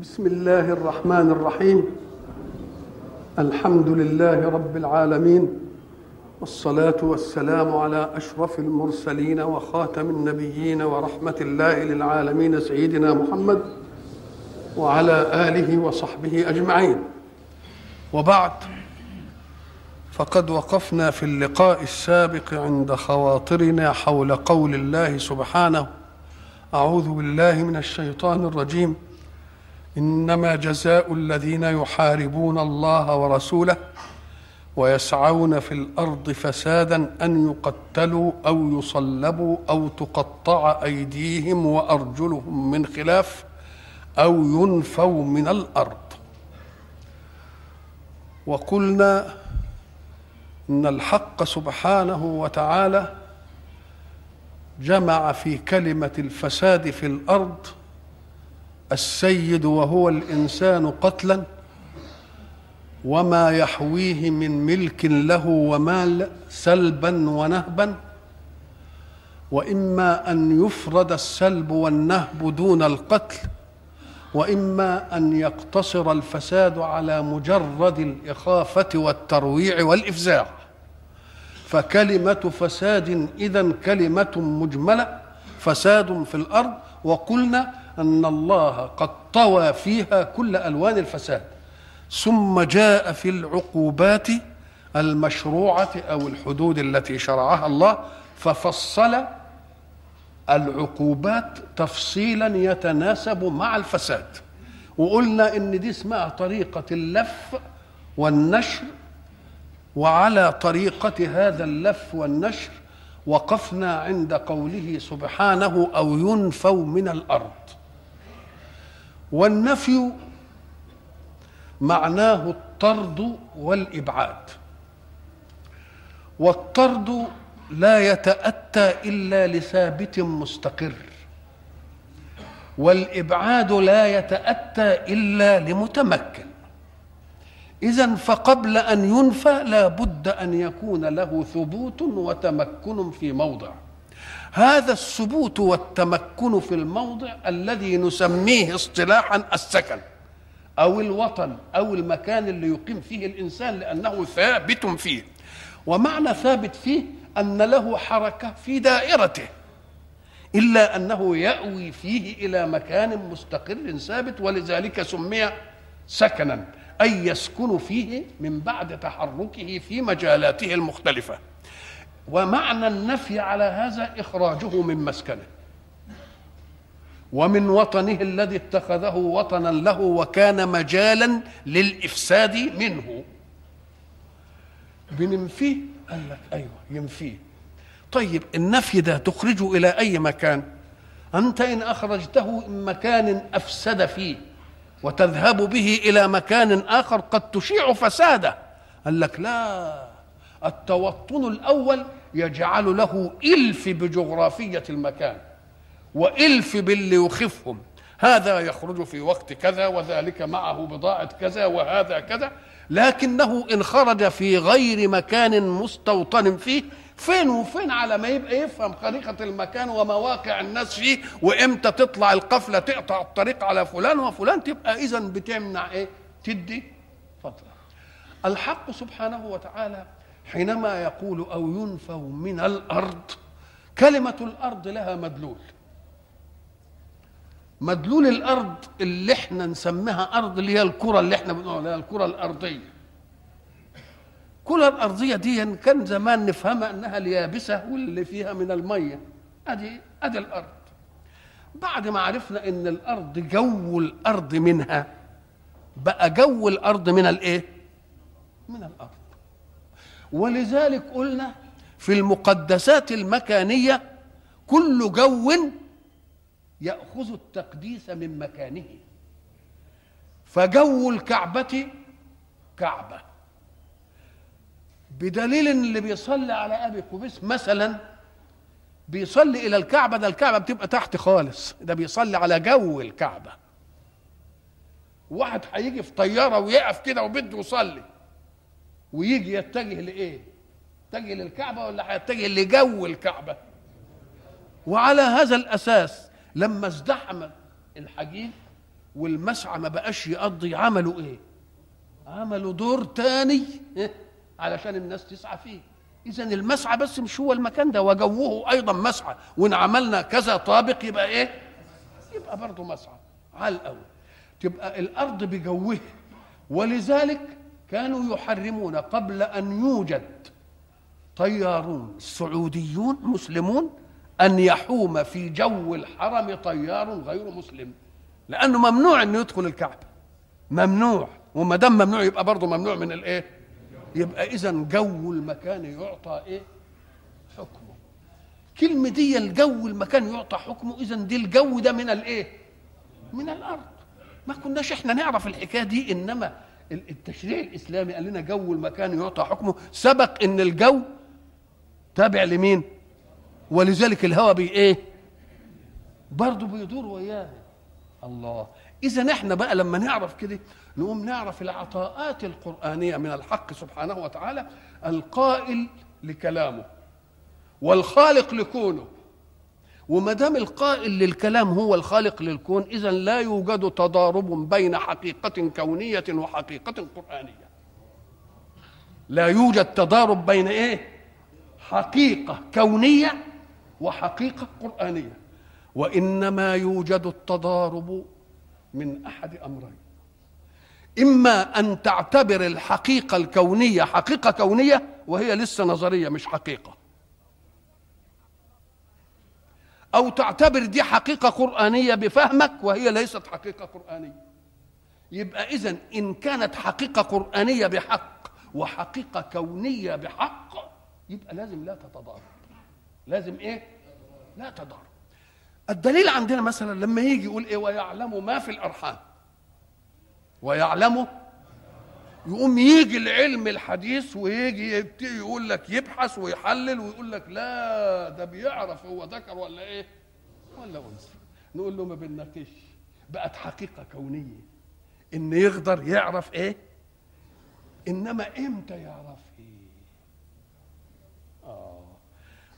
بسم الله الرحمن الرحيم. الحمد لله رب العالمين والصلاة والسلام على أشرف المرسلين وخاتم النبيين ورحمة الله للعالمين سيدنا محمد وعلى آله وصحبه أجمعين. وبعد فقد وقفنا في اللقاء السابق عند خواطرنا حول قول الله سبحانه أعوذ بالله من الشيطان الرجيم. إنما جزاء الذين يحاربون الله ورسوله ويسعون في الأرض فسادا أن يقتلوا أو يصلبوا أو تقطع أيديهم وأرجلهم من خلاف أو ينفوا من الأرض. وقلنا إن الحق سبحانه وتعالى جمع في كلمة الفساد في الأرض السيد وهو الإنسان قتلا وما يحويه من ملك له ومال سلبا ونهبا وإما أن يفرد السلب والنهب دون القتل وإما أن يقتصر الفساد على مجرد الإخافة والترويع والإفزاع. فكلمة فساد اذا كلمة مجملة فساد في الأرض وقلنا أن الله قد طوى فيها كل ألوان الفساد ثم جاء في العقوبات المشروعة أو الحدود التي شرعها الله ففصل العقوبات تفصيلا يتناسب مع الفساد. وقلنا إن دي اسمها طريقة اللف والنشر وعلى طريقة هذا اللف والنشر وقفنا عند قوله سبحانه أو ينفوا من الأرض. والنفي معناه الطرد والإبعاد. والطرد لا يتأتى إلا لثابت مستقر. والإبعاد لا يتأتى إلا لمتمكن. إذا فقبل أن ينفى لا بد أن يكون له ثبوت وتمكن في موضع. هذا الثبوت والتمكن في الموضع الذي نسميه اصطلاحا السكن أو الوطن أو المكان اللي يقيم فيه الإنسان لأنه ثابت فيه. ومعنى ثابت فيه أن له حركة في دائرته إلا أنه يأوي فيه إلى مكان مستقر ثابت ولذلك سمي سكنا أي يسكن فيه من بعد تحركه في مجالاته المختلفة. ومعنى النفي على هذا إخراجه من مسكنه. ومن وطنه الذي اتخذه وطنا له وكان مجالا للإفساد منه. بننفيه؟ قال لك أيوه ينفيه. طيب النفي ده تخرجه إلى أي مكان؟ أنت إن أخرجته من مكان أفسد فيه وتذهب به إلى مكان آخر قد تشيع فساده. قال لك لا التوطن الأول يجعل له إلف بجغرافية المكان وإلف باللي يخفهم هذا يخرج في وقت كذا وذلك معه بضاعة كذا وهذا كذا. لكنه إن خرج في غير مكان مستوطن فيه فين وفين على ما يبقى يفهم خريطة المكان ومواقع الناس فيه؟ وإمتى تطلع القفلة تقطع الطريق على فلان وفلان؟ تبقى إذا بتمنع إيه؟ تدي فترة الحق سبحانه وتعالى حينما يقول أو ينفوا من الأرض كلمة الأرض لها مدلول. مدلول الأرض اللي إحنا نسميها أرض اللي هي الكرة اللي إحنا بنقول عليها الكرة الأرضية. الكرة الأرضية دي كان زمان نفهمها أنها اليابسة واللي فيها من المية. أدي أدي الأرض. بعد ما عرفنا أن الأرض جو الأرض منها بقى جو الأرض من الإيه؟ من الأرض. ولذلك قلنا في المقدسات المكانية كل جو يأخذ التقديس من مكانه. فجو الكعبة كعبة. بدليل إن اللي بيصلي على أبي قبيس مثلا بيصلي إلى الكعبة ده الكعبة بتبقى تحت خالص. ده بيصلي على جو الكعبة. واحد هيجي في طيارة ويقف كده وبده يصلي. ويجي يتجه لإيه؟ يتجه للكعبة ولا هيتجه لجو الكعبة؟ وعلى هذا الأساس لما ازدحم الحجيج والمسعى ما بقاش يقضي عملوا إيه؟ عملوا دور تاني إيه؟ علشان الناس تسعى فيه. اذا المسعى بس مش هو المكان ده وجوه أيضا مسعى. وإن عملنا كذا طابق يبقى إيه؟ يبقى برضه مسعى. على الأول. تبقى الأرض بجوه. ولذلك كانوا يحرمون قبل أن يوجد طيارون سعوديون مسلمون أن يحوم في جو الحرم طيار غير مسلم لأنه ممنوع إنه يدخل الكعبة. ممنوع وما دام ممنوع يبقى برضه ممنوع من الإيه؟ يبقى اذا جو المكان يعطى إيه؟ حكمه. كلمة دي الجو المكان يعطى حكمه اذا دي الجو ده من الإيه؟ من الأرض. ما كناش إحنا نعرف الحكاية دي إنما التشريع الإسلامي قال لنا جو المكان يعطى حكمه. سبق إن الجو تابع لمين؟ ولذلك الهواء بي إيه؟ برضه بيدور وياه. الله. إذا إحنا بقى لما نعرف كده نقوم نعرف العطاءات القرآنية من الحق سبحانه وتعالى القائل لكلامه والخالق لكونه. وما دام القائل للكلام هو الخالق للكون اذا لا يوجد تضارب بين حقيقة كونية وحقيقة قرآنية. لا يوجد تضارب بين إيه؟ حقيقة كونية وحقيقة قرآنية. وإنما يوجد التضارب من أحد أمرين. إما أن تعتبر الحقيقة الكونية حقيقة كونية وهي لسه نظرية مش حقيقة. أو تعتبر دي حقيقة قرآنية بفهمك وهي ليست حقيقة قرآنية. يبقى اذا إن كانت حقيقة قرآنية بحق وحقيقة كونية بحق يبقى لازم لا تتضارب. لازم إيه؟ لا تضارب. الدليل عندنا مثلا لما يجي يقول إيه؟ ويعلم ما في الأرحام. ويعلم يقوم يجي العلم الحديث ويجي يبتدي يقول لك يبحث ويحلل ويقول لك لا ده بيعرف هو ذكر ولا إيه؟ ولا أنثى. نقول له ما بنناقش بقت حقيقة كونية. إن يقدر يعرف إيه؟ إنما إمتى يعرف إيه؟ آه.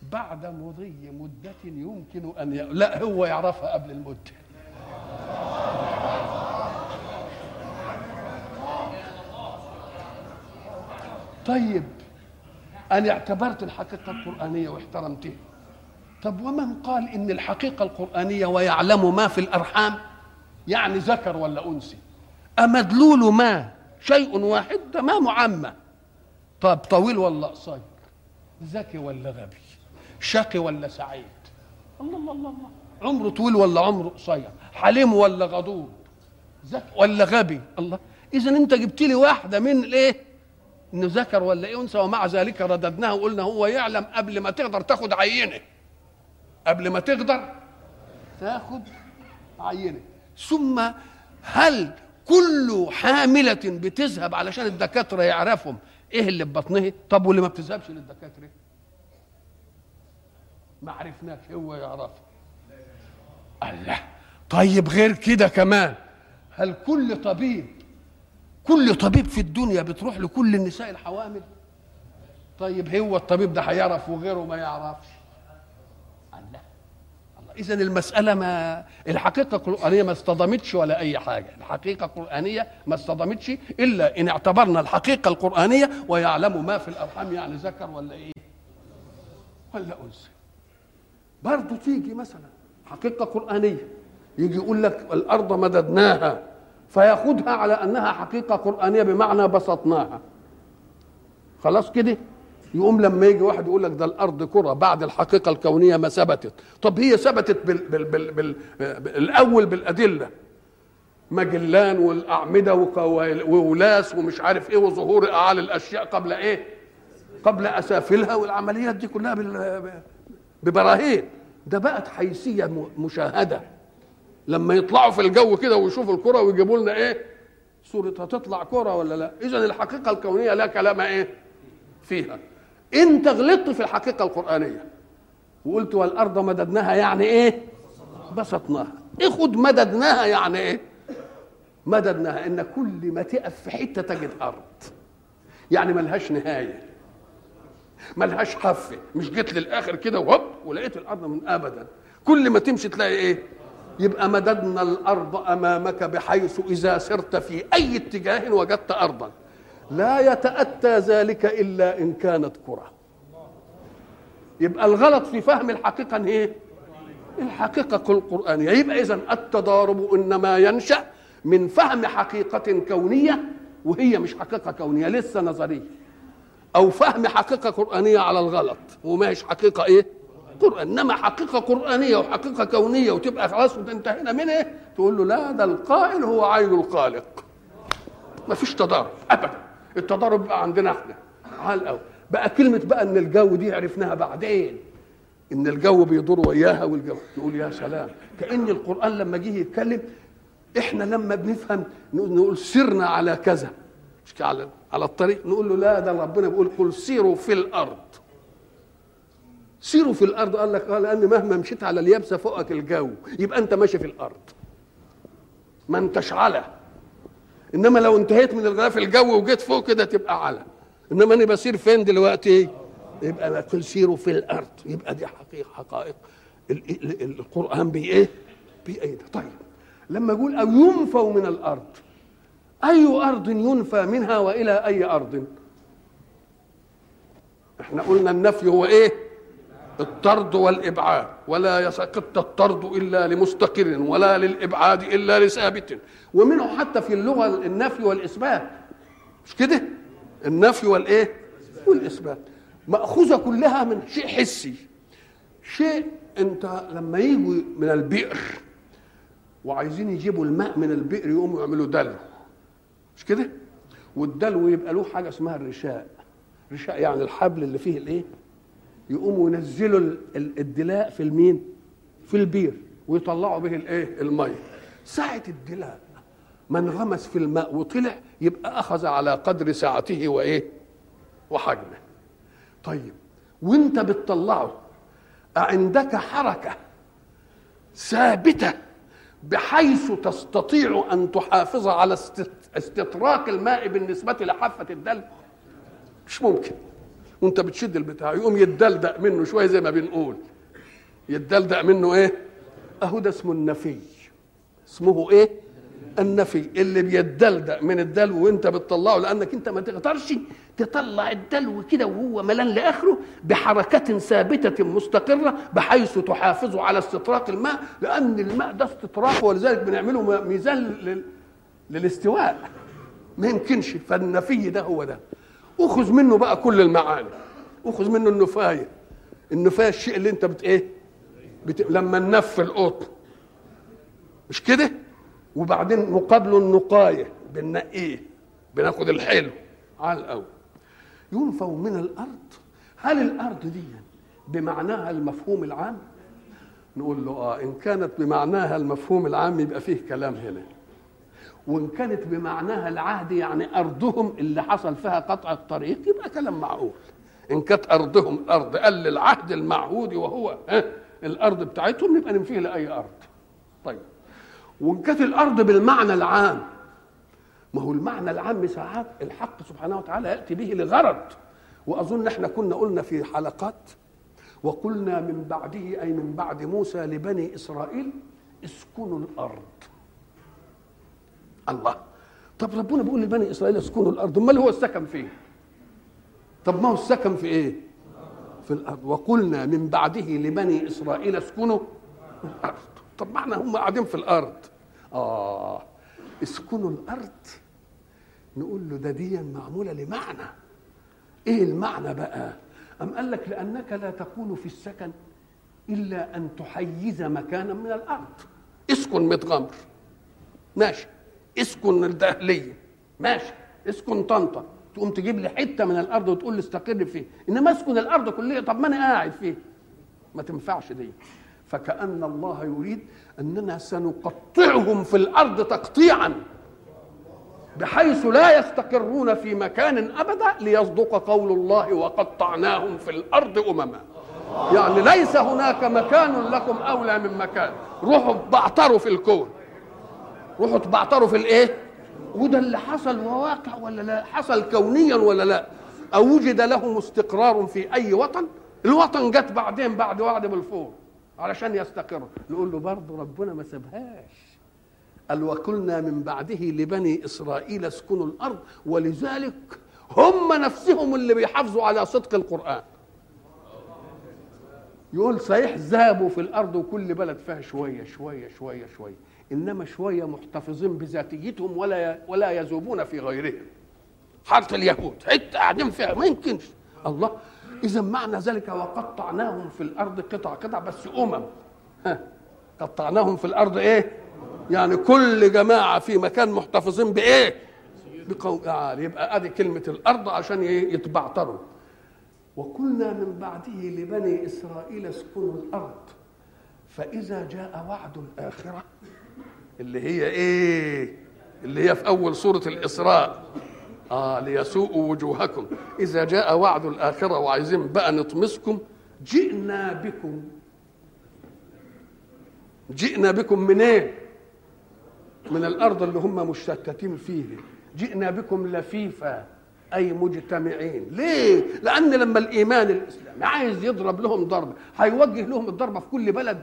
بعد مضي مدة يمكن أن ي... لا هو يعرفها قبل المدة. طيب أنا اعتبرت الحقيقة القرآنية واحترمتها. طب ومن قال إن الحقيقة القرآنية ويعلم ما في الأرحام؟ يعني ذكر ولا أنثى؟ أمدلول ما؟ شيء واحد؟ ده ما معمى. طب طويل ولا قصير؟ ذكي ولا غبي؟ شقي ولا سعيد؟ الله الله الله الله. عمره طويل ولا عمره قصير؟ حليم ولا غضوب؟ ذكي ولا غبي؟ الله. اذا أنت جبت لي واحدة من الإيه؟ إنه ذكر ولا أنثى ومع ذلك رددناها وقلنا هو يعلم قبل ما تقدر تاخد عينة. قبل ما تقدر تاخد عينة. ثم هل كل حاملة بتذهب علشان الدكاترة يعرفهم إيه اللي في بطنها؟ طب واللي ما بتذهبش للدكاترة؟ ما عرفناش هو يعرف. الله. طيب غير كده كمان هل كل طبيب كل طبيب في الدنيا بتروح لكل النساء الحوامل. طيب هو الطبيب ده هيعرف وغيره ما يعرفش. الله. الله. اذا المسألة ما الحقيقة القرآنية ما اصطدمتش ولا أي حاجة. الحقيقة القرآنية ما اصطدمتش إلا إن اعتبرنا الحقيقة القرآنية ويعلم ما في الأرحام يعني ذكر ولا إيه؟ ولا أنثى. برضه تيجي مثلا حقيقة قرآنية يجي يقول لك الأرض مددناها فياخدها على انها حقيقه قرانيه بمعنى بسطناها. خلاص كده؟ يقوم لما يجي واحد يقول لك ده الأرض كره بعد الحقيقة الكونيه ما ثبتت. طب هي ثبتت بال بال بال بال الأول بالأدلة. مجلان والأعمدة وولاس ومش عارف إيه وظهور اعالي الأشياء قبل إيه؟ قبل أسافلها والعمليات دي كلها ببراهين. ده بقت حيثية مشاهدة. لما يطلعوا في الجو كده ويشوفوا الكرة ويجيبوا لنا إيه؟ صورة هتطلع كرة ولا لا؟ إذا الحقيقة الكونية لا كلام إيه؟ فيها. أنت غلطت في الحقيقة القرآنية. وقلت والأرض مددناها يعني إيه؟ بسطناها. اخد مددناها يعني إيه؟ مددناها. إن كل ما تقف في حتة تجد أرض. يعني ملهاش نهاية. ملهاش حافة. مش جيت للآخر كده وهوب ولقيت الأرض من أبدا. كل ما تمشي تلاقي إيه؟ يبقى مددنا الأرض أمامك بحيث إذا سرت في أي اتجاه وجدت أرضا. لا يتأتى ذلك إلا إن كانت كرة. يبقى الغلط في فهم الحقيقة إيه؟ الحقيقة القرانيه يبقى اذا التضارب إنما ينشأ من فهم حقيقة كونية وهي مش حقيقة كونية لسه نظرية. أو فهم حقيقة قرآنية على الغلط وما هيش حقيقة إيه؟ قرآن إنما حقيقة قرآنية وحقيقة كونية وتبقى خلاص انتهينا من إيه؟ تقول له لا ده القائل هو عين الخالق. ما فيش تضارب ابدا. التضارب بقى عندنا إحنا على الأول بقى كلمة بقى إن الجو دي عرفناها بعدين. إن الجو بيدور وياها والجو. يقول يا سلام كأن القرآن لما جه يتكلم إحنا لما بنفهم نقول سرنا على كذا. مش على على الطريق نقول له لا ده ربنا بيقول قل سيروا في الأرض. سيروا في الأرض. قال لك قال لأن مهما مشيت على اليابسة فوقك الجو يبقى أنت ماشي في الأرض. ما أنتش على. إنما لو انتهيت من الغلاف الجو وجيت فوق كده تبقى على. إنما أنا بسير فين دلوقتي؟ يبقى كل سيروا في الأرض. يبقى دي حقيقة حقائق. ال- ال- ال- القرآن بايه بايه طيب لما يقول أو ينفوا من الأرض أي أرض ينفى منها وإلى أي أرض؟ إحنا قلنا النفي هو إيه؟ الطرد والإبعاد. ولا يسقط الطرد إلا لمستقر ولا للإبعاد إلا لثابت. ومنه حتى في اللغة النفي والإثبات. مش كده؟ النفي والإيه؟ والإثبات. مأخوذة كلها من شيء حسي. شيء أنت لما يجوا من البئر وعايزين يجيبوا الماء من البئر يقوموا يعملوا دلو. مش كده؟ والدلو يبقى له حاجة اسمها الرشاء. رشاء يعني الحبل اللي فيه الإيه؟ يقوموا ينزلوا ال- ال- الدلاء في المين؟ في البير ويطلعوا به الإيه؟ المية. ساعة الدلاء ما انغمس في الماء وطلع يبقى أخذ على قدر سعته وإيه؟ وحجمه. طيب وإنت بتطلعه عندك حركة ثابتة بحيث تستطيع أن تحافظ على استطراق الماء بالنسبة لحافة الدلو مش ممكن. وانت بتشد البتاع يقوم يتدلدق منه شوية زي ما بنقول. يتدلدق منه إيه؟ أهو ده اسمه النفي. اسمه إيه؟ النفي. اللي بيتدلدق من الدلو وانت بتطلعه لأنك انت ما تقدرش تطلع الدلو كده وهو ملان لآخره بحركة ثابتة مستقرة بحيث تحافظ على استطراق الماء لأن الماء ده استطراق ولذلك بنعمله ميزان لل... للاستواء. ما يمكنش. فالنفي ده هو ده. اخذ منه بقى كل المعاني. اخذ منه النفاية. النفاية الشيء اللي انت بت إيه؟ بت... لما ننف القطن. مش كده؟ وبعدين مقابله النقاية. بننقيه. بناخد الحلو. على الأول. ينفوا من الأرض. هل الأرض دي بمعناها المفهوم العام؟ نقول له آه إن كانت بمعناها المفهوم العام يبقى فيه كلام هنا. وإن كانت بمعناها العهد يعني أرضهم اللي حصل فيها قطع الطريق يبقى كلام معقول. إن كانت أرضهم الأرض قال للعهد المعهود وهو ها الأرض بتاعتهم نبقى ننفيه لأي أرض. طيب. وإن كانت الأرض بالمعنى العام ما هو المعنى العام ساعات الحق سبحانه وتعالى يأتي به لغرض. وأظن إحنا كنا قلنا في حلقات وقلنا من بعده أي من بعد موسى لبني إسرائيل اسكنوا الأرض. الله. طب ربنا بيقول لبني إسرائيل اسكنوا الأرض أمال هو السكن فين؟ طب ما هو السكن في إيه؟ في الأرض. وقلنا من بعده لبني إسرائيل اسكنوا الأرض. طب إحنا هم قاعدين في الأرض. آه اسكنوا الأرض. نقول له ده دي معمولة لمعنى. إيه المعنى بقى؟ أم قال لك لأنك لا تكون في السكن إلا أن تحيز مكانا من الأرض. اسكن متغمر. ماشي. اسكن الدهلية. ماشي. اسكن طنطا. تقوم تجيب لي حتة من الأرض وتقول لي استقر فيه. إنما اسكن الأرض كلها طب ما أنا قاعد فيه. ما تنفعش دي. فكأن الله يريد أننا سنقطعهم في الأرض تقطيعا بحيث لا يستقرون في مكان أبدا ليصدق قول الله وقطعناهم في الأرض أمما. يعني ليس هناك مكان لكم أولى من مكان. روحوا بعتروا في الكون. روحوا تبعتروا في الايه؟ وده اللي حصل وواقع ولا لا؟ حصل كونيا ولا لا؟ أو وجد لهم استقرار في أي وطن؟ الوطن جت بعدين بعد وعد بالفور علشان يستقروا نقول له برضه ربنا ما سابهاش. قال وقلنا من بعده لبني إسرائيل اسكنوا الأرض ولذلك هم نفسهم اللي بيحافظوا على صدق القرآن. يقول صحيح ذهبوا في الأرض وكل بلد فيها شوية شوية شوية شوية. إنما شوية محتفظين بذاتيتهم ولا ولا يذوبون في غيرهم. حتى اليهود حتة قاعدين فيها ما يمكنش. الله إذا معنى ذلك وقطعناهم في الأرض قطع قطع بس أمم. ها قطعناهم في الأرض إيه؟ يعني كل جماعة في مكان محتفظين بإيه؟ بقوم يعني يبقى أدي كلمة الأرض عشان يتبعتروا. وقلنا من بعده لبني إسرائيل اسكنوا الأرض. فإذا جاء وعد الآخرة اللي هي إيه؟ اللي هي في أول سورة الإسراء. آه ليسوءوا وجوهكم. إذا جاء وعد الآخرة وعايزين بقى نطمسكم جئنا بكم. جئنا بكم من إيه من الأرض اللي هم مشتتين فيه. جئنا بكم لفيفا أي مجتمعين. ليه؟ لأن لما الإيمان الإسلامي عايز يضرب لهم ضربه هيوجه لهم الضربة في كل بلد.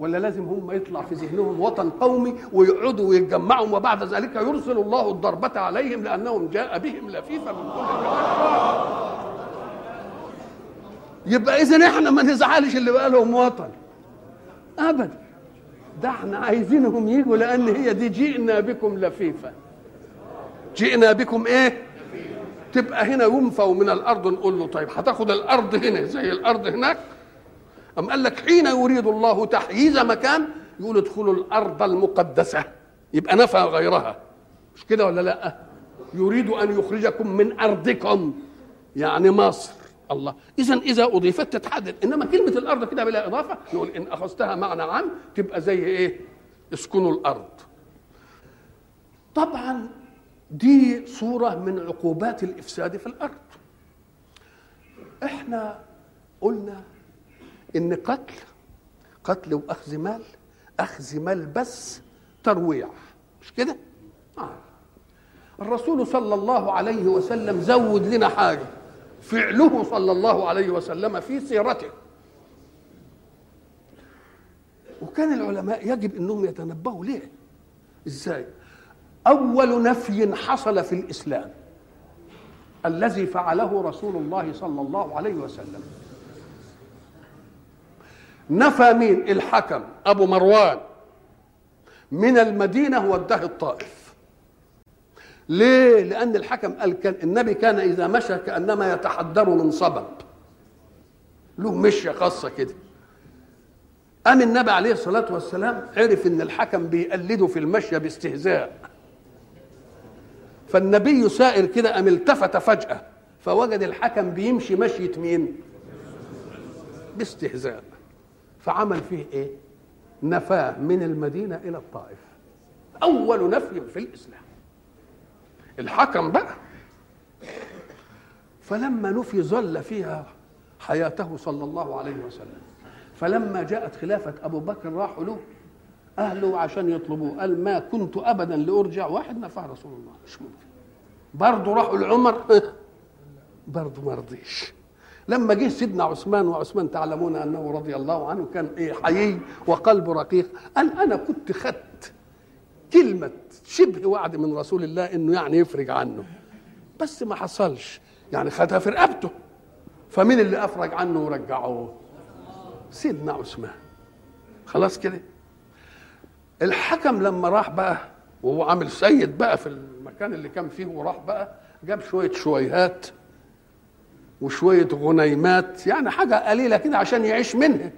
ولا لازم هم يطلع في ذهنهم وطن قومي ويقعدوا ويتجمعوا وبعد ذلك يرسل الله الضربة عليهم لأنهم جاء بهم لفيفا من كل يبقى إذا إحنا ما نزعلش اللي بقى لهم وطن. أبدا. ده إحنا عايزينهم يجوا لأن هي دي جئنا بكم لفيفا جئنا بكم إيه؟ تبقى هنا ينفوا من الأرض نقول له طيب هتاخد الأرض هنا زي الأرض هناك؟ أم قال لك حين يريد الله تحييز مكان يقول ادخلوا الأرض المقدسة. يبقى نفى غيرها. مش كده ولا لأ؟ يريد أن يخرجكم من أرضكم. يعني مصر. الله. إذا إذا أضيفت تتحدد إنما كلمة الأرض كده بلا إضافة نقول إن أخذتها معنى عام تبقى زي إيه؟ اسكنوا الأرض. طبعا دي صورة من عقوبات الإفساد في الأرض. إحنا قلنا إن قتل قتل وأخذ مال أخذ مال بس ترويع. مش كده؟ آه. الرسول صلى الله عليه وسلم زود لنا حاجة. فعله صلى الله عليه وسلم في سيرته. وكان العلماء يجب إنهم يتنبهوا ليه؟ إزاي؟ أول نفي حصل في الإسلام الذي فعله رسول الله صلى الله عليه وسلم. نفى مين؟ الحكم أبو مروان. من المدينة وداه الطائف. ليه؟ لأن الحكم قال كان النبي كان إذا مشى كأنما يتحدر من صبب. له مشية خاصة كده. قام النبي عليه الصلاة والسلام عرف إن الحكم بيقلده في المشية باستهزاء. فالنبي سائر كده قام التفت فجأة فوجد الحكم بيمشي مشية مين؟ باستهزاء. فعمل فيه إيه؟ نفاه من المدينة إلى الطائف. أول نفي في الإسلام. الحكم بقى. فلما نفي ظل فيها حياته صلى الله عليه وسلم. فلما جاءت خلافة أبو بكر راحوا له. أهله عشان يطلبوه. قال ما كنت ابدا لأرجع. واحد نفع رسول الله. مش ممكن. برضه راحوا لعمر. برضه ما رضيش. لما جه سيدنا عثمان وعثمان تعلمون أنه رضي الله عنه كان إيه حيي وقلبه رقيق قال أنا كنت خدت كلمة شبه وعد من رسول الله إنه يعني يفرج عنه. بس ما حصلش. يعني خدها في رقبته. فمين اللي أفرج عنه ورجعوه؟ سيدنا عثمان. خلاص كده؟ الحكم لما راح بقى وهو عامل سيد بقى في المكان اللي كان فيه وراح بقى جاب شوية شويهات وشوية غنيمات يعني حاجة قليلة كده عشان يعيش منها.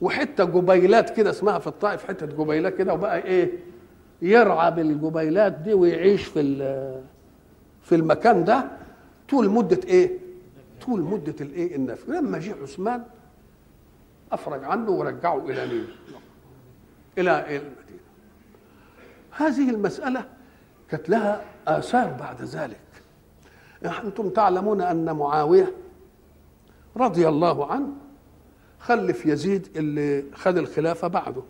وحتة جبيلات كده اسمها في الطائف حتة جبيلات كده وبقى إيه يرعى بالجبيلات دي ويعيش في في المكان ده طول مدة إيه طول مدة الإيه النفي لما جه عثمان أفرج عنه ورجعه إلى مين؟ إلى المدينة. هذه المسألة كانت لها آثار بعد ذلك. أنتم تعلمون أن معاوية رضي الله عنه خلف يزيد اللي خد الخلافة بعده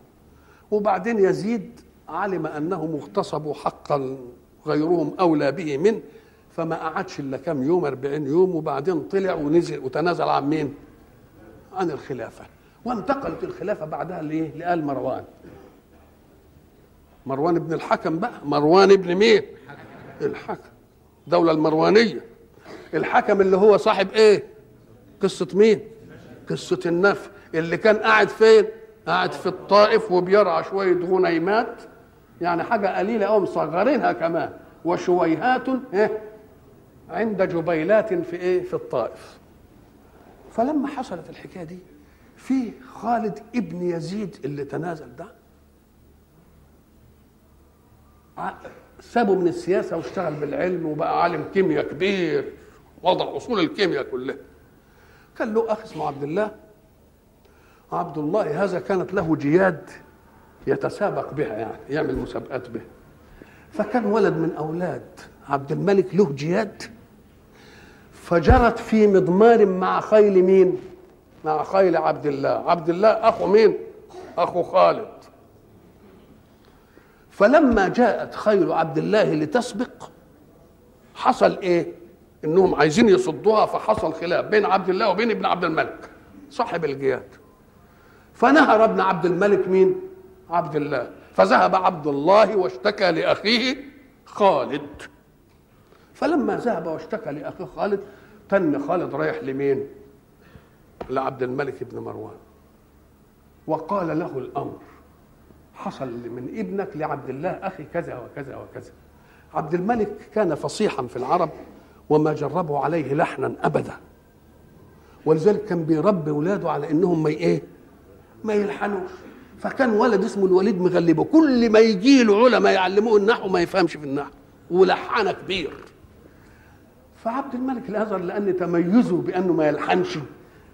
وبعدين يزيد علم انه مغتصب حقا غيرهم أولى به منه فما قعدش إلا كام يوم 40 يوم وبعدين طلع ونزل وتنازل عن مين؟ عن الخلافة وانتقلت الخلافة بعدها لايه؟ لآل مروان مروان بن الحكم بقى مروان بن مين؟ الحكم الدولة المروانية الحكم اللي هو صاحب إيه؟ قصة مين؟ قصة النفي اللي كان قاعد فين؟ قاعد في الطائف وبيرعى شوية غنيمات يعني حاجة قليلة أو مصغرينها كمان وشويهات إيه؟ عند جبيلات في إيه؟ في الطائف فلما حصلت الحكاية دي في خالد ابن يزيد اللي تنازل ده سابه من السياسة واشتغل بالعلم وبقى عالم كيمياء كبير وضع أصول الكيمياء كلها. كان له أخ اسمه عبد الله. عبد الله هذا كانت له جياد يتسابق بها يعني يعمل مسابقات بها. فكان ولد من أولاد عبد الملك له جياد. فجرت في مضمار مع خيل مين؟ مع خيل عبد الله. عبد الله أخو مين؟ أخو خالد. فلما جاءت خيل عبد الله لتسبق حصل إيه؟ إنهم عايزين يصدوها فحصل خلاف بين عبد الله وبين ابن عبد الملك صاحب الجياد. فنهر ابن عبد الملك مين؟ عبد الله. فذهب عبد الله واشتكى لأخيه خالد. فلما ذهب واشتكى لأخيه خالد تن خالد رايح لمين؟ لعبد الملك بن مروان. وقال له الأمر. حصل من ابنك لعبد الله أخي كذا وكذا وكذا. عبد الملك كان فصيحا في العرب وما جربوا عليه لحنا ابدا. ولذلك كان بيربي أولاده على إنهم ما إيه ما يلحنوش. فكان ولد اسمه الوليد مغلبه. كل ما يجي له علماء يعلموه النحو ما يفهمش في النحو. ولحنه كبير. فعبد الملك الأزهر لأن تميزه بأنه ما يلحنش.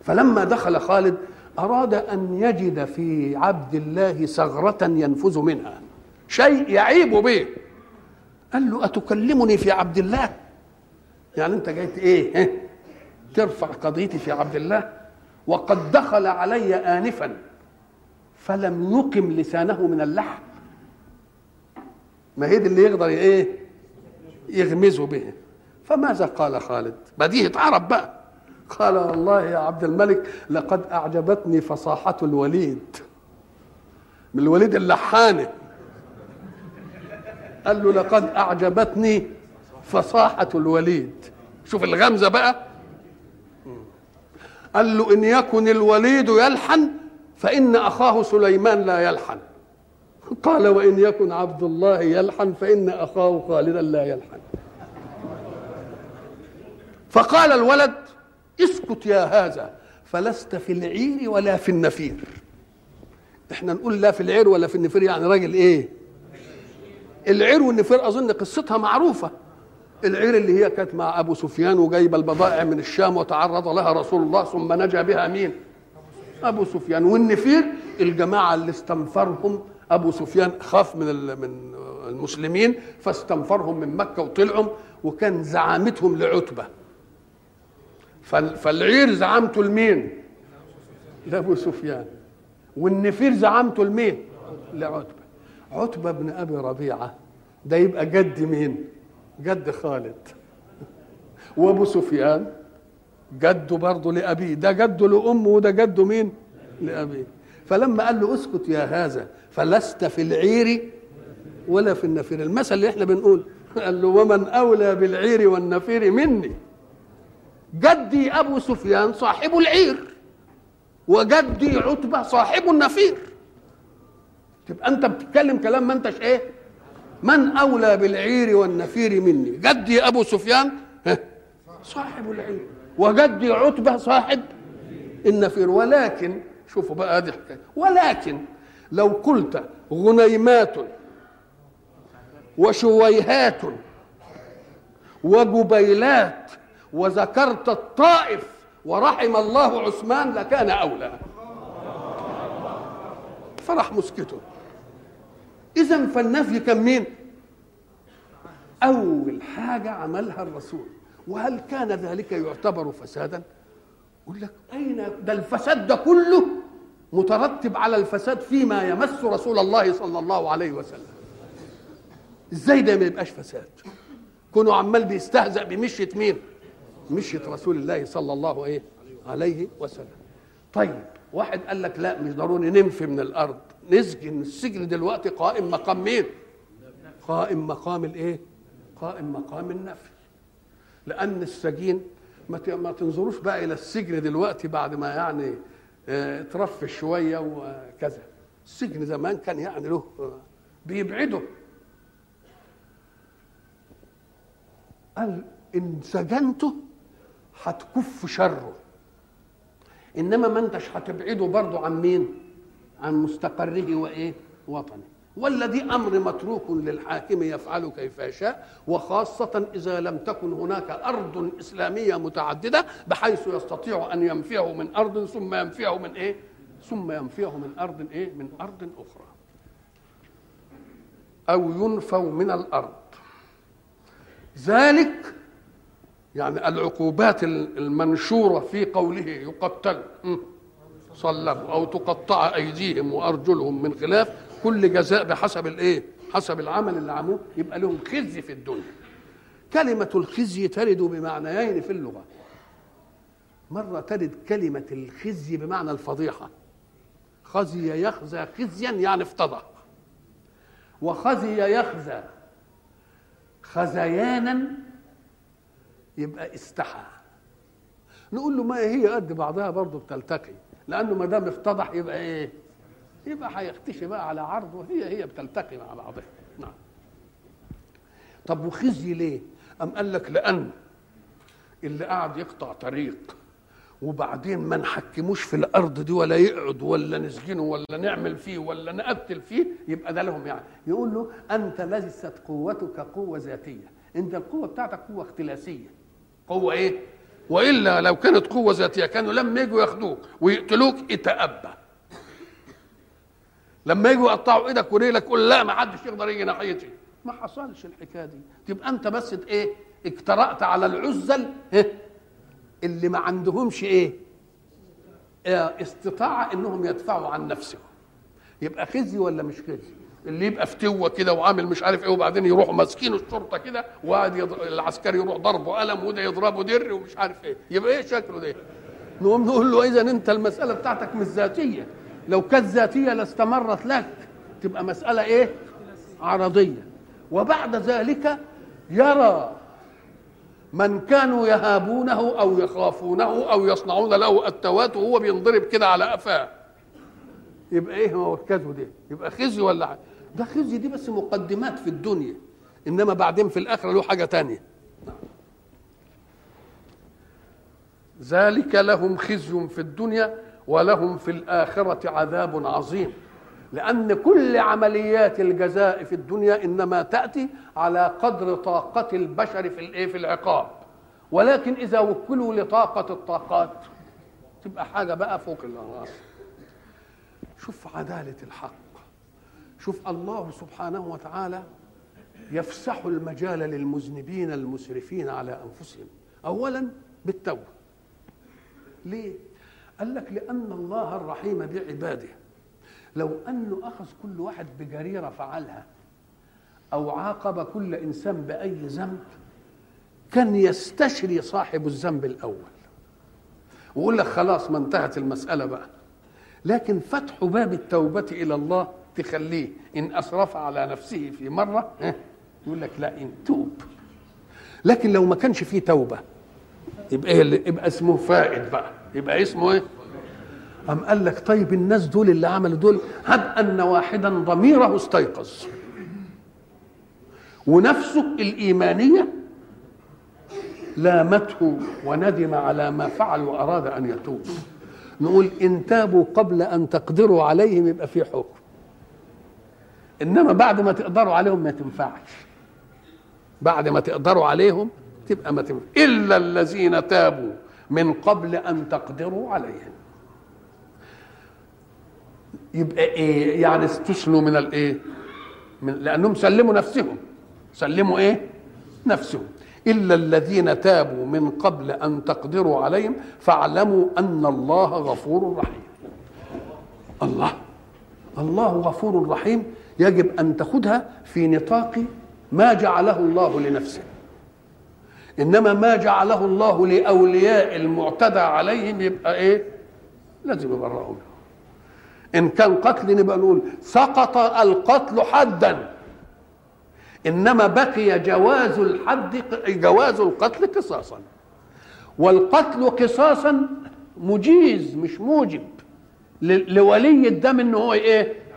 فلما دخل خالد أراد أن يجد في عبد الله ثغرة ينفذ منها. شيء يعيب به. قال له أتكلمني في عبد الله؟ يعني أنت جاي إيه ترفع قضيتي في عبد الله؟ وقد دخل علي آنفا فلم يقم لسانه من اللحم. ما هي اللي يقدر إيه يغمزه به. فماذا قال خالد؟ بديهة عرب بقى. قال والله يا عبد الملك لقد أعجبتني فصاحة الوليد. من الوليد اللحانة قال له لقد أعجبتني فصاحة الوليد. شوف الغمزة بقى. قال له إن يكن الوليد يلحن فإن أخاه سليمان لا يلحن. قال وإن يكن عبد الله يلحن فإن أخاه خالدا لا يلحن. فقال الولد اسكت يا هذا فلست في العير ولا في النفير. إحنا نقول لا في العير ولا في النفير يعني راجل إيه؟ العير والنفير أظن قصتها معروفة. العير اللي هي كانت مع أبو سفيان وجايبة البضائع من الشام وتعرض لها رسول الله ثم نجا بها مين؟ أبو سفيان. والنفير الجماعة اللي استنفرهم أبو سفيان خاف من من المسلمين فاستنفرهم من مكة وطلعوا وكان زعامتهم لعتبة. فالعير زعامته لمين؟ لأبو سفيان. والنفير زعامته لمين؟ لعتبة. عتبة بن أبي ربيعة. ده يبقى جد مين؟ جد خالد. وأبو سفيان جده برضه لابيه ده جده لأمه وده جده مين؟ لابيه فلما قال له اسكت يا هذا فلست في العير ولا في النفير. المثل اللي إحنا بنقول. قال له ومن أولى بالعير والنفير مني. جدي أبو سفيان صاحب العير وجدي عتبة صاحب النفير. تبقى أنت بتتكلم كلام ما أنتش إيه؟ من أولى بالعير والنفير مني؟ جدي أبو سفيان صاحب العير وجدي عتبة صاحب النفير. ولكن شوفوا بقى هذه الحكاية ولكن لو قلت غنيمات وشويهات وجبيلات وذكرت الطائف ورحم الله عثمان لكان أولى. فرح مسكته. إذا فالنفي كان مين؟ أول حاجة عملها الرسول. وهل كان ذلك يعتبر فسادا؟ يقول لك أين؟ ده الفساد ده كله مترتب على الفساد فيما يمس رسول الله صلى الله عليه وسلم. إزاي ده ما يبقاش فساد؟ كونه عمال بيستهزأ بمشية مين؟ مشية رسول الله صلى الله إيه؟ عليه وسلم. طيب واحد قال لك لا مش ضروري ننفي من الأرض. نسجن. السجن دلوقتي قائم مقام مين؟ قائم مقام الإيه؟ قائم مقام النفي. لأن السجين ما تنظروش بقى إلى السجن دلوقتي بعد ما يعني آه ترفش شوية وكذا. السجن زمان كان يعني له بيبعده. قال إن سجنته هتكف شره. إنما ما أنتش هتبعده برضه عن مين؟ عن مستقره وإيه؟ وطنه. والذي أمر متروك للحاكم يفعل كيف يشاء وخاصة إذا لم تكن هناك أرض إسلامية متعددة بحيث يستطيع أن ينفيه من أرض ثم ينفيه من إيه؟ ثم ينفيه من أرض إيه؟ من أرض أخرى. أو ينفوا من الأرض. ذلك يعني العقوبات المنشورة في قوله يقتل صلبوا أو تقطع أيديهم وأرجلهم من خلاف كل جزاء بحسب الإيه؟ حسب العمل اللي عملوه يبقى لهم خزي في الدنيا. كلمة الخزي ترد بمعنيين في اللغة. مرة ترد كلمة الخزي بمعنى الفضيحة. خزي يخزى خزيا يعني افتضح. وخزي يخزى خزيانا يبقى استحى. نقول له ما هي قد بعضها برضه بتلتقي لأنه ما دام افتضح يبقى إيه؟ يبقى هيختشي بقى على عرضه هي هي بتلتقي مع بعضها. نعم. طب وخزي ليه؟ أم قال لك لأن اللي قاعد يقطع طريق وبعدين ما نحكموش في الأرض دي ولا يقعد ولا نسجنه ولا نعمل فيه ولا نقتل فيه يبقى ده لهم يعني. يقول له أنت ليست قوتك قوة ذاتية. أنت القوة بتاعتك قوة اختلاسية. قوة إيه؟ وإلا لو كانت قوة ذاتية كانوا لما يجوا ياخدوك ويقتلوك اتأبى. لما يجوا يقطعوا إيدك ورجلك قول لا ما حدش يقدر يجي ناحيتي. ما حصلش الحكاية دي. تبقى أنت بس إيه؟ اجترأت على العزل اللي ما عندهمش إيه؟ استطاعة إنهم يدفعوا عن نفسهم. يبقى خزي ولا مش خزي؟ اللي يبقى فتوه كده وعامل مش عارف إيه وبعدين يروحوا ماسكين الشرطة كده وقاعد يض... العسكري يروح ضربه قلم وده يضربه در ومش عارف إيه. يبقى إيه شكله ده؟ نقوم نقول له إذا أنت المسألة بتاعتك مش ذاتية. لو كانت ذاتية لاستمرت لك تبقى مسألة إيه؟ عرضية. وبعد ذلك يرى من كانوا يهابونه أو يخافونه أو يصنعون له التوات وهو بينضرب كده على قفاه. يبقى إيه مركزه ده؟ يبقى خزي ولا ده خزي دي بس مقدمات في الدنيا. إنما بعدين في الآخرة له حاجة تانية. ذلك لهم خزي في الدنيا ولهم في الآخرة عذاب عظيم. لأن كل عمليات الجزاء في الدنيا إنما تأتي على قدر طاقة البشر في الإيه؟ في العقاب. ولكن إذا وكلوا لطاقة الطاقات تبقى حاجة بقى فوق الراس. شوف عدالة الحق. شوف الله سبحانه وتعالى يفسح المجال للمذنبين المسرفين على أنفسهم. أولا بالتوبة. ليه؟ قال لك لأن الله الرحيم بعباده. لو أنه أخذ كل واحد بجريرة فعلها أو عاقب كل إنسان بأي ذنب كان يستشري صاحب الذنب الأول. ويقول لك خلاص ما انتهت المسألة بقى. لكن فتح باب التوبة إلى الله تخليه إن أسرف على نفسه في مرة يقول لك لا إن توب. لكن لو ما كانش فيه توبة يبقى إيه يبقى اسمه فائد بقى. يبقى اسمه إيه؟ أم قال لك طيب الناس دول اللي عملوا دول هب أن واحدا ضميره استيقظ. ونفسه الإيمانية لامته وندم على ما فعل وأراد أن يتوب. نقول إن تابوا قبل أن تقدروا عليهم يبقى في حكم. إنما بعد ما تقدروا عليهم ما تنفعش. بعد ما تقدروا عليهم تبقى ما تنفع. إلا الذين تابوا من قبل أن تقدروا عليهم. يبقى إيه؟ يعني استثنوا من الايه من لأنهم سلموا نفسهم. سلموا إيه؟ نفسهم. إلا الذين تابوا من قبل أن تقدروا عليهم فاعلموا أن الله غفور رحيم. الله. الله غفور رحيم. يجب أن تأخذها في نطاق ما جعله الله لنفسه. إنما ما جعله الله لأولياء المعتدى عليهم يبقى إيه؟ لازم يبرئوا منه إن كان قتل نبقى نقول سقط القتل حدا. إنما بقي جواز الحد جواز القتل قصاصا. والقتل قصاصا مجيز مش موجب. لولي الدم ان هو إيه؟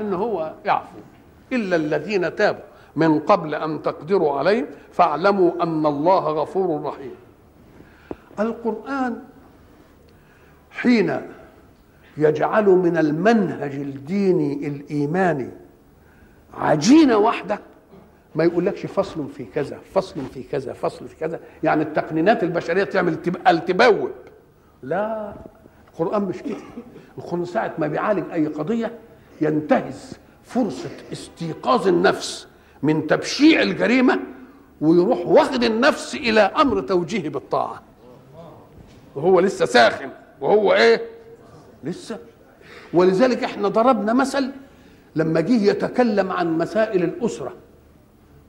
إن هو يعفو. إلا الذين تابوا من قبل أن تقدروا عليهم فاعلموا أن الله غفور رحيم. القرآن حين يجعل من المنهج الديني الإيماني عجينة واحدة ما يقولكش فصل في كذا فصل في كذا فصل في كذا. يعني التقنينات البشرية تعمل التبوب. لا القرآن مش كده. القران ساعه ما بيعالج أي قضية ينتهز فرصة استيقاظ النفس من تبشيع الجريمة ويروح واخد النفس إلى أمر توجيه بالطاعة. وهو لسه ساخن. وهو إيه؟ لسه. ولذلك إحنا ضربنا مثل لما جه يتكلم عن مسائل الأسرة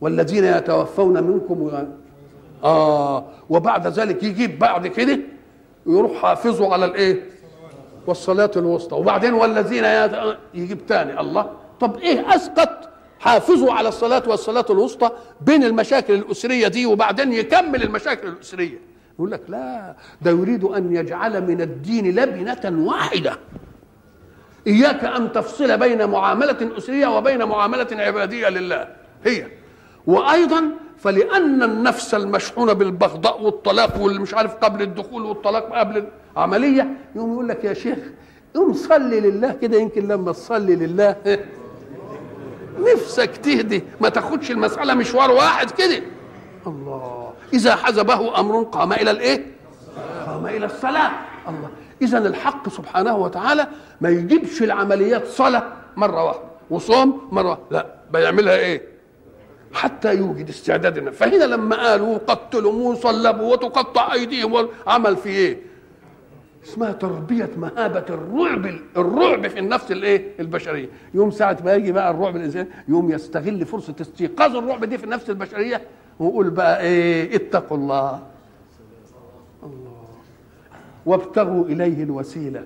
والذين يتوفون منكم و... آه. وبعد ذلك يجيب بعد كده يروح حافظوا على الإيه؟ والصلاة الوسطى. وبعدين والذين يجيب تاني الله. طب إيه أسقط؟ حافظوا على الصلاة والصلاة الوسطى بين المشاكل الأسرية دي وبعدين يكمل المشاكل الأسرية. يقول لك لا ده يريد أن يجعل من الدين لبنة واحدة. إياك أن تفصل بين معاملة أسرية وبين معاملة عبادية لله. هي. وأيضا فلأن النفس المشحونة بالبغضاء والطلاق واللي مش عارف قبل الدخول والطلاق قبل العملية يقوم يقول لك يا شيخ قوم صلي لله كده يمكن لما تصلي لله نفسك تهدي ما تاخدش المسألة مشوار واحد كده الله إذا حزبه أمر قام إلى الإيه؟ قام إلى الصلاة الله إذا الحق سبحانه وتعالى ما يجيبش العمليات صلاة مرة واحدة وصوم مرة واحدة لا بيعملها إيه؟ حتى يوجد استعداد فهنا لما قالوا قتلوا وصلبوا وتقطع أيديهم عمل في إيه اسمها تربية مهابة الرعب الرعب في النفس الايه؟ البشرية. يوم ساعة ما يجي بقى الرعب الإنسان يوم يستغل فرصة استيقاظ الرعب دي في النفس البشرية ويقول بقى إيه؟ اتقوا الله. الله. وابتغوا إليه الوسيلة.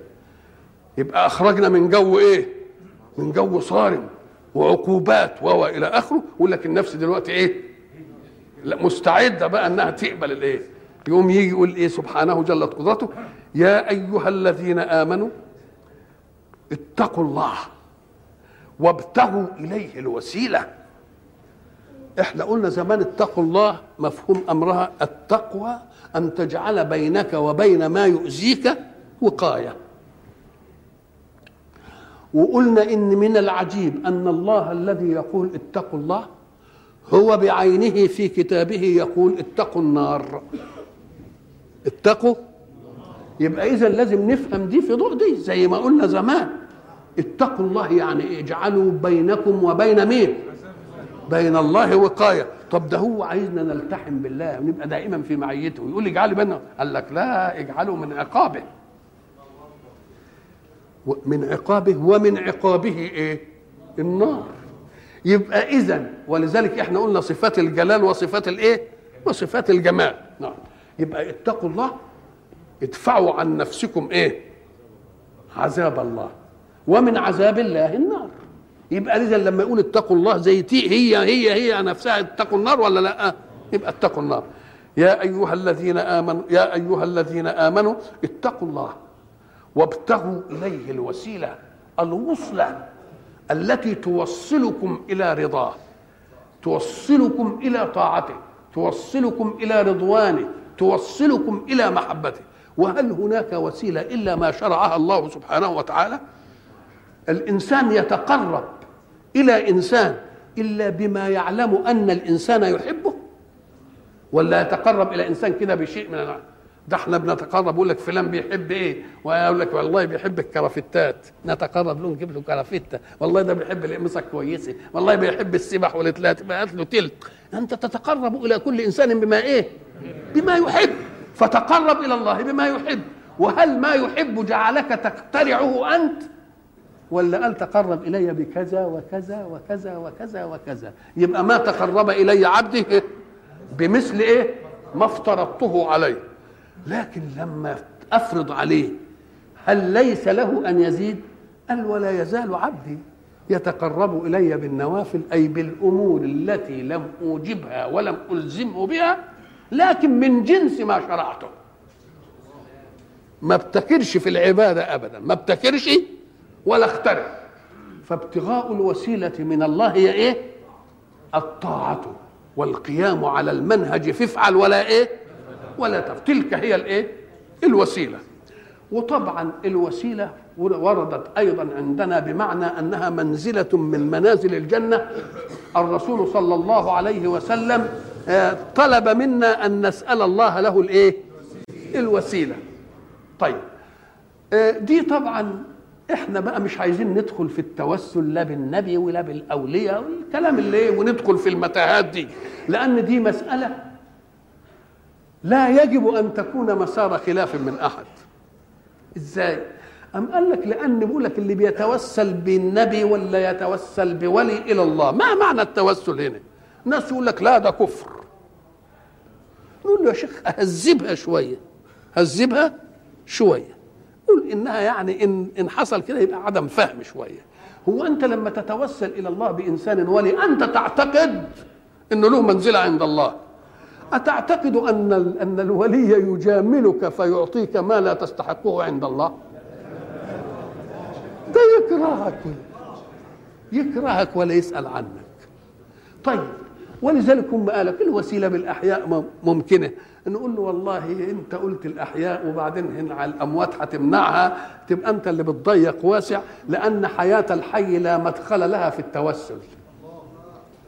يبقى أخرجنا من جو إيه؟ من جو صارم وعقوبات و إلى آخره لك النفس دلوقتي إيه؟ لا مستعدة بقى إنها تقبل الايه؟ يقوم يجي يقول إيه سبحانه جلت قدرته يا أيها الذين آمنوا اتقوا الله وابتغوا إليه الوسيلة. إحنا قلنا زمان اتقوا الله مفهوم أمرها التقوى أن تجعل بينك وبين ما يؤذيك وقاية. وقلنا إن من العجيب أن الله الذي يقول اتقوا الله هو بعينه في كتابه يقول اتقوا النار. اتقوا. يبقى إذا لازم نفهم دي في ضوء دي زي ما قلنا زمان. اتقوا الله يعني اجعلوا بينكم وبين مين؟ بين الله وقاية. طب ده هو عايزنا نلتحم بالله ونبقى دائما في معيته. ويقول اجعلوا بيننا. قال لك لا اجعلوا من عقابه. من عقابه ومن عقابه إيه؟ النار. يبقى اذا ولذلك إحنا قلنا صفات الجلال وصفات الإيه؟ وصفات الجمال. نعم. يبقى اتقوا الله ادفعوا عن نفسكم إيه؟ عذاب الله. ومن عذاب الله النار. يبقى اذا لما يقول اتقوا الله زي تي هي هي هي نفسها اتقوا النار ولا لأ؟ يبقى اتقوا النار. يا أيها الذين آمنوا يا أيها الذين آمنوا اتقوا الله وابتغوا إليه الوسيلة الوصلة التي توصلكم إلى رضاه توصلكم إلى طاعته توصلكم إلى رضوانه توصلكم إلى محبته. وهل هناك وسيلة إلا ما شرعها الله سبحانه وتعالى؟ الإنسان يتقرب إلى إنسان إلا بما يعلم أن الإنسان يحبه؟ ولا يتقرب إلى إنسان كده بشيء من العلم؟ ده إحنا بنتقرب يقول لك فلان بيحب إيه؟ ويقول لك والله بيحب الكرافتات. نتقرب له نجيب له كرافته والله ده بيحب القميصة كويسه والله بيحب السبح والتلات بقى له تلت أنت تتقرب إلى كل إنسان بما إيه؟ بما يحب فتقرب إلى الله بما يحب. وهل ما يحب جعلك تقترعه أنت؟ ولا قال تقرب إلي بكذا وكذا وكذا وكذا وكذا. يبقى ما تقرب إلي عبدي بمثل إيه؟ ما افترضته عليه. لكن لما أفرض عليه هل ليس له أن يزيد؟ قال ولا يزال عبدي يتقرب إلي بالنوافل أي بالأمور التي لم أوجبها ولم ألزمه بها لكن من جنس ما شرعته. ما ابتكرش في العبادة ابدا. ما ابتكرش ولا اخترع. فابتغاء الوسيلة من الله هي إيه؟ الطاعة والقيام على المنهج فافعل ولا إيه؟ ولا تف تلك هي الإيه؟ الوسيلة. وطبعا الوسيلة وردت أيضا عندنا بمعنى أنها منزلة من منازل الجنة. الرسول صلى الله عليه وسلم طلب منا أن نسأل الله له الإيه؟ الوسيلة. طيب. دي طبعا إحنا بقى مش عايزين ندخل في التوسل لا بالنبي ولا بالأولياء والكلام اللي إيه وندخل في المتاهات دي. لأن دي مسألة لا يجب أن تكون مسار خلاف من أحد. إزاي؟ أم قال لك لأن بيقول لك اللي بيتوسل بالنبي ولا يتوسل بولي إلى الله؟ ما معنى التوسل هنا؟ ناس يقول لك لا ده كفر. نقول له يا شيخ هذبها شوية هذبها شوية. قول إنها يعني إن, إن حصل كده يبقى عدم فهم شوية. هو أنت لما تتوسل إلى الله بإنسان ولي أنت تعتقد إنه له منزلة عند الله؟ أتعتقد أن أن الولي يجاملك فيعطيك ما لا تستحقه عند الله؟ ده يكرهك يكرهك ولا يسأل عنك. طيب ولذلك هم قالك الوسيلة بالأحياء ممكنة. نقول له والله أنت قلت الأحياء وبعدين على الأموات هتمنعها تبقى أنت اللي بتضيق واسع لأن حياة الحي لا مدخل لها في التوسل.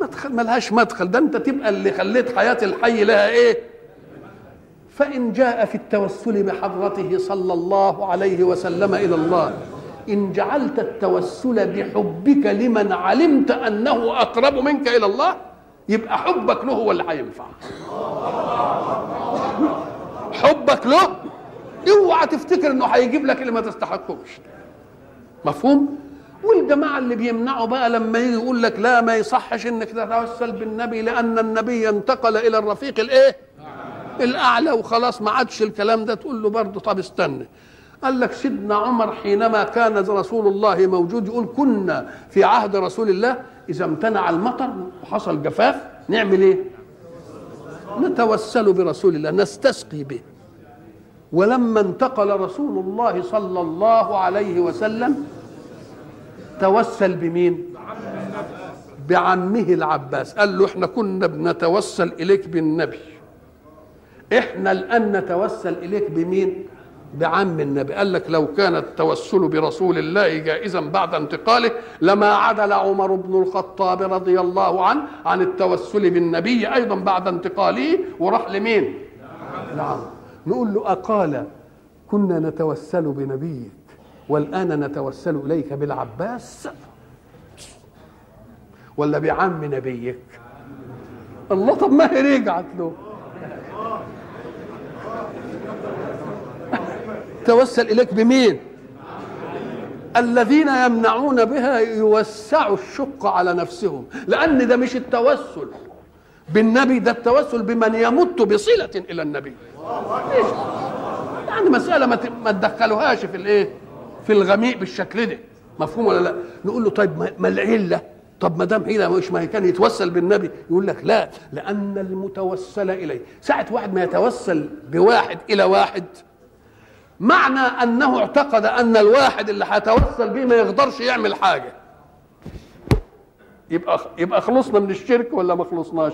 مدخل ملهاش مدخل. ده أنت تبقى اللي خليت حياة الحي لها إيه؟ فإن جاء في التوسل بحضرته صلى الله عليه وسلم إلى الله إن جعلت التوسل بحبك لمن علمت أنه أقرب منك إلى الله يبقى حبك له هو اللي هينفع. حبك له؟ اوعى تفتكر انه هيجيب لك اللي ما تستحقوش. مفهوم؟ والجماعة اللي بيمنعوا بقى لما يجي يقول لك لا ما يصحش انك تتوسل بالنبي لأن النبي انتقل إلى الرفيق الإيه؟ الأعلى وخلاص ما عادش الكلام ده. تقول له برضه طب استنى. قال لك سيدنا عمر حينما كان رسول الله موجود يقول كنا في عهد رسول الله إذا امتنع المطر وحصل جفاف نعمل إيه؟ نتوسل برسول الله نستسقي به. ولما انتقل رسول الله صلى الله عليه وسلم توسل بمين؟ بعمه العباس. قال له إحنا كنا بنتوسل إليك بالنبي. إحنا الآن نتوسل إليك بمين؟ بعم النبي. قال لك لو كان التوسل برسول الله جائزا بعد انتقاله لما عدل عمر بن الخطاب رضي الله عنه عن التوسل بالنبي أيضا بعد انتقاله وراح لمين؟ نعم. نقول له أقال كنا نتوسل بنبيك والآن نتوسل إليك بالعباس؟ ولا بعم نبيك؟ الله طب ما هي رجعت له. توسل إليك بمين؟ الذين يمنعون بها يوسعوا الشق على نفسهم لأن ده مش التوسل. بالنبي ده التوسل بمن يمت بصلة إلى النبي. يعني مسألة ما تدخلوهاش في الإيه؟ في الغميق بالشكل ده. مفهوم ولا لا؟ نقول له طيب ما العلة؟ طب ما دام حيله مش ما كان يتوسل بالنبي يقول لك لا لأن المتوسل إليه. ساعة واحد ما يتوسل بواحد إلى واحد معنى أنه اعتقد أن الواحد اللي هيتوسل بيه ما يقدرش يعمل حاجة. يبقى يبقى خلصنا من الشرك ولا ما خلصناش؟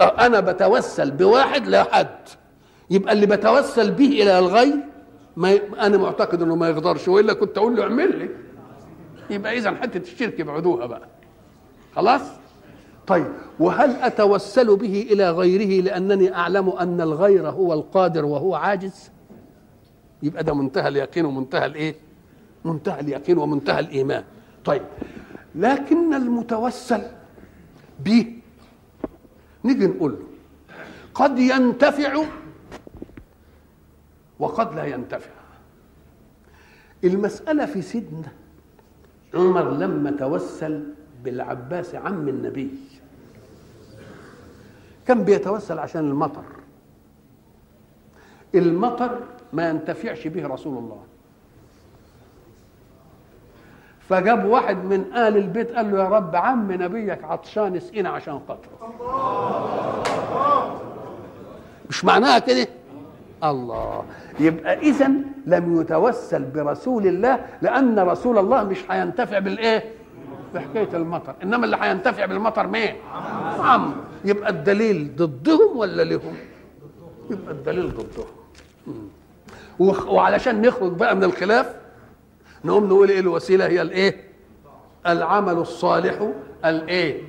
أنا بتوسل بواحد لا حد. يبقى اللي بتوسل به إلى الغير ما ي... أنا معتقد إنه ما يقدرش وإلا كنت أقول له اعمل لي. يبقى اذا حتة الشرك ابعدوها بقى. خلاص؟ طيب وهل أتوسل به إلى غيره لأنني أعلم أن الغير هو القادر وهو عاجز؟ يبقى ده منتهى اليقين ومنتهى الإيه؟ منتهى اليقين ومنتهى الإيمان. طيب لكن المتوسل به نيجي نقول له قد ينتفع وقد لا ينتفع. المسألة في سيدنا عمر لما توسل بالعباس عم النبي كان بيتوسل عشان المطر. المطر ما ينتفعش به رسول الله. فجاب واحد من آل البيت قال له يا رب عم نبيك عطشان اسقينا عشان خاطره مش معناها كده؟ الله. يبقى اذا لم يتوسل برسول الله لأن رسول الله مش هينتفع بالإيه؟ بحكايه المطر. إنما اللي هينتفع بالمطر مين؟ عم. يبقى الدليل ضدهم ولا لهم؟ يبقى الدليل ضدهم. وعلشان نخرج بقى من الخلاف نقوم نقول إيه الوسيلة؟ هي الإيه؟ العمل الصالح الإيه؟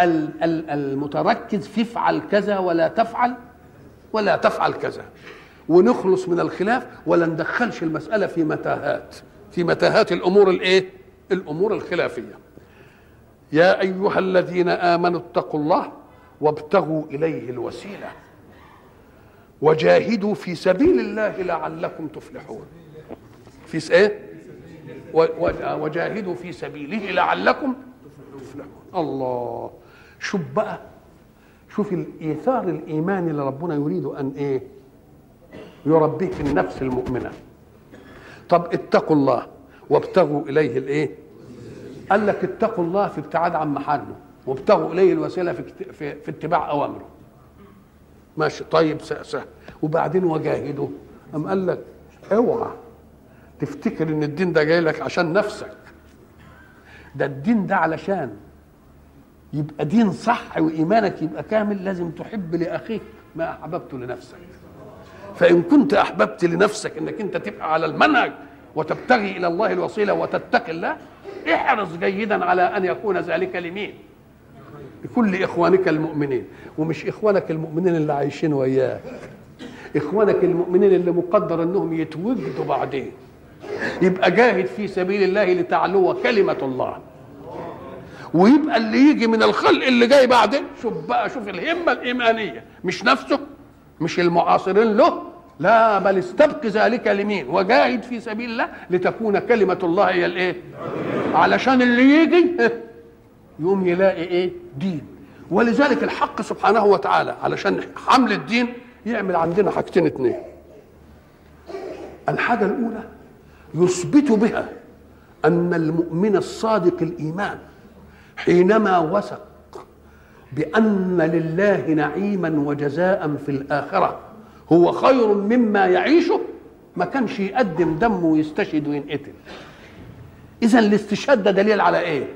المتركز في افعل كذا ولا تفعل ولا تفعل كذا. ونخلص من الخلاف ولا ندخلش المسألة في متاهات. في متاهات الأمور الإيه؟ الأمور الخلافية. يا أيها الذين آمنوا اتقوا الله وابتغوا إليه الوسيلة. وجاهدوا في سبيل الله لعلكم تفلحون. في إيه؟ وجاهدوا في سبيله لعلكم تفلحون. الله. شوف بقى شوف الإيثار الايماني اللي ربنا يريد أن إيه؟ يربيه في النفس المؤمنة. طب اتقوا الله وابتغوا إليه الإيه؟ قال لك اتقوا الله في ابتعاد عن محله وابتغوا إليه الوسيلة في, في, في اتباع أوامره. ماشي. طيب سهل وبعدين وجاهدوا أم قال لك اوعى تفتكر إن الدين ده جاي لك عشان نفسك. ده الدين ده علشان يبقى دين صح وإيمانك يبقى كامل لازم تحب لأخيك ما احببته لنفسك. فإن كنت أحببت لنفسك إنك أنت تبقى على المنهج وتبتغي إلى الله الوسيلة وتتقي الله احرص جيدا على أن يكون ذلك لمين؟ لكل إخوانك المؤمنين. ومش إخوانك المؤمنين اللي عايشين وياك. إخوانك المؤمنين اللي مقدر إنهم يتوجدوا بعدين. يبقى جاهد في سبيل الله لتعلو كلمة الله. ويبقى اللي يجي من الخلق اللي جاي بعدين شوف بقى شوف الهمة الإيمانية. مش نفسه مش المعاصرين له. لا بل استبق ذلك لمين؟ وجاهد في سبيل الله لتكون كلمة الله هي الإيه؟ علشان اللي يجي يقوم يلاقي إيه؟ دين. ولذلك الحق سبحانه وتعالى علشان حمل الدين يعمل عندنا حاجتين اتنين. الحاجة الأولى يثبت بها أن المؤمن الصادق الإيمان حينما وثق بأن لله نعيما وجزاء في الآخرة هو خير مما يعيشه. ما كانش يقدم دمه ويستشهد وينقتل. إذا الاستشهاد ده دليل على إيه؟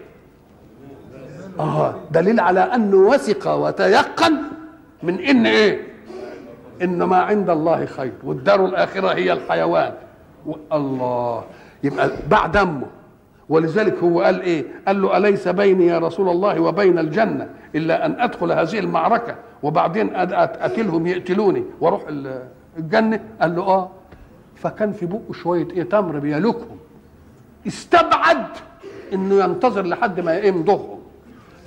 آه دليل على أنه وثق وتيقن من إن إيه؟ ان ما عند الله خير والدار الآخرة هي الحيوان. الله يبقى باع دمه. ولذلك هو قال إيه؟ قال له أليس بيني يا رسول الله وبين الجنة إلا أن أدخل هذه المعركة وبعدين اقتلهم يقتلوني وأروح الجنة؟ قال له آه. فكان في بقه شوية إيه؟ تمر بيلوكهم استبعد إنه ينتظر لحد ما يمضغهم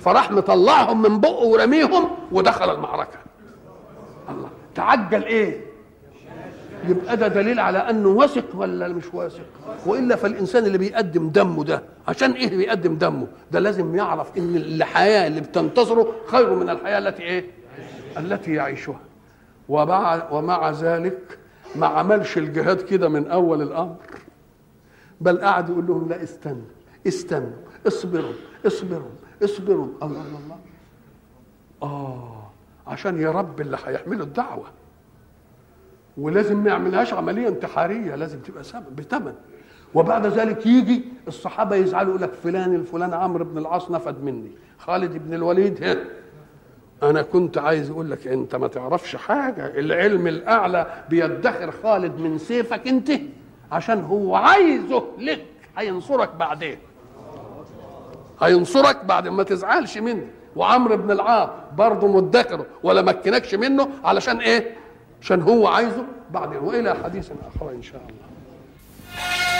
فراح مطلعهم من بقه ورميهم ودخل المعركة. الله. تعجل إيه؟ يبقى ده دليل على أنه واثق ولا مش واثق؟ وإلا فالإنسان اللي بيقدم دمه ده عشان إيه بيقدم دمه؟ ده لازم يعرف إن الحياة اللي بتنتظره خير من الحياة التي إيه؟ التي يعيشها. ومع ومع ذلك ما عملش الجهاد كده من أول الأمر. بل قعد يقول لهم لا استنوا استنوا اصبروا اصبروا اصبروا. الله الله الله. آه عشان يربي اللي هيحملوا الدعوة. ولازم ما يعملهاش عملية انتحارية لازم تبقى بثمن وبعد ذلك يجي الصحابة يزعلوا يقول لك فلان الفلان عمرو بن العاص نفد مني خالد بن الوليد هنا. أنا كنت عايز أقول لك أنت ما تعرفش حاجة العلم الأعلى بيدخر خالد من سيفك أنت عشان هو عايزه لك هينصرك بعدين. هينصرك بعد ما تزعلش منه وعمرو بن العاص برضه مدخره ولا مكنكش منه علشان إيه؟ عشان هو عايزه بعدين وإلى حديث آخر إن شاء الله.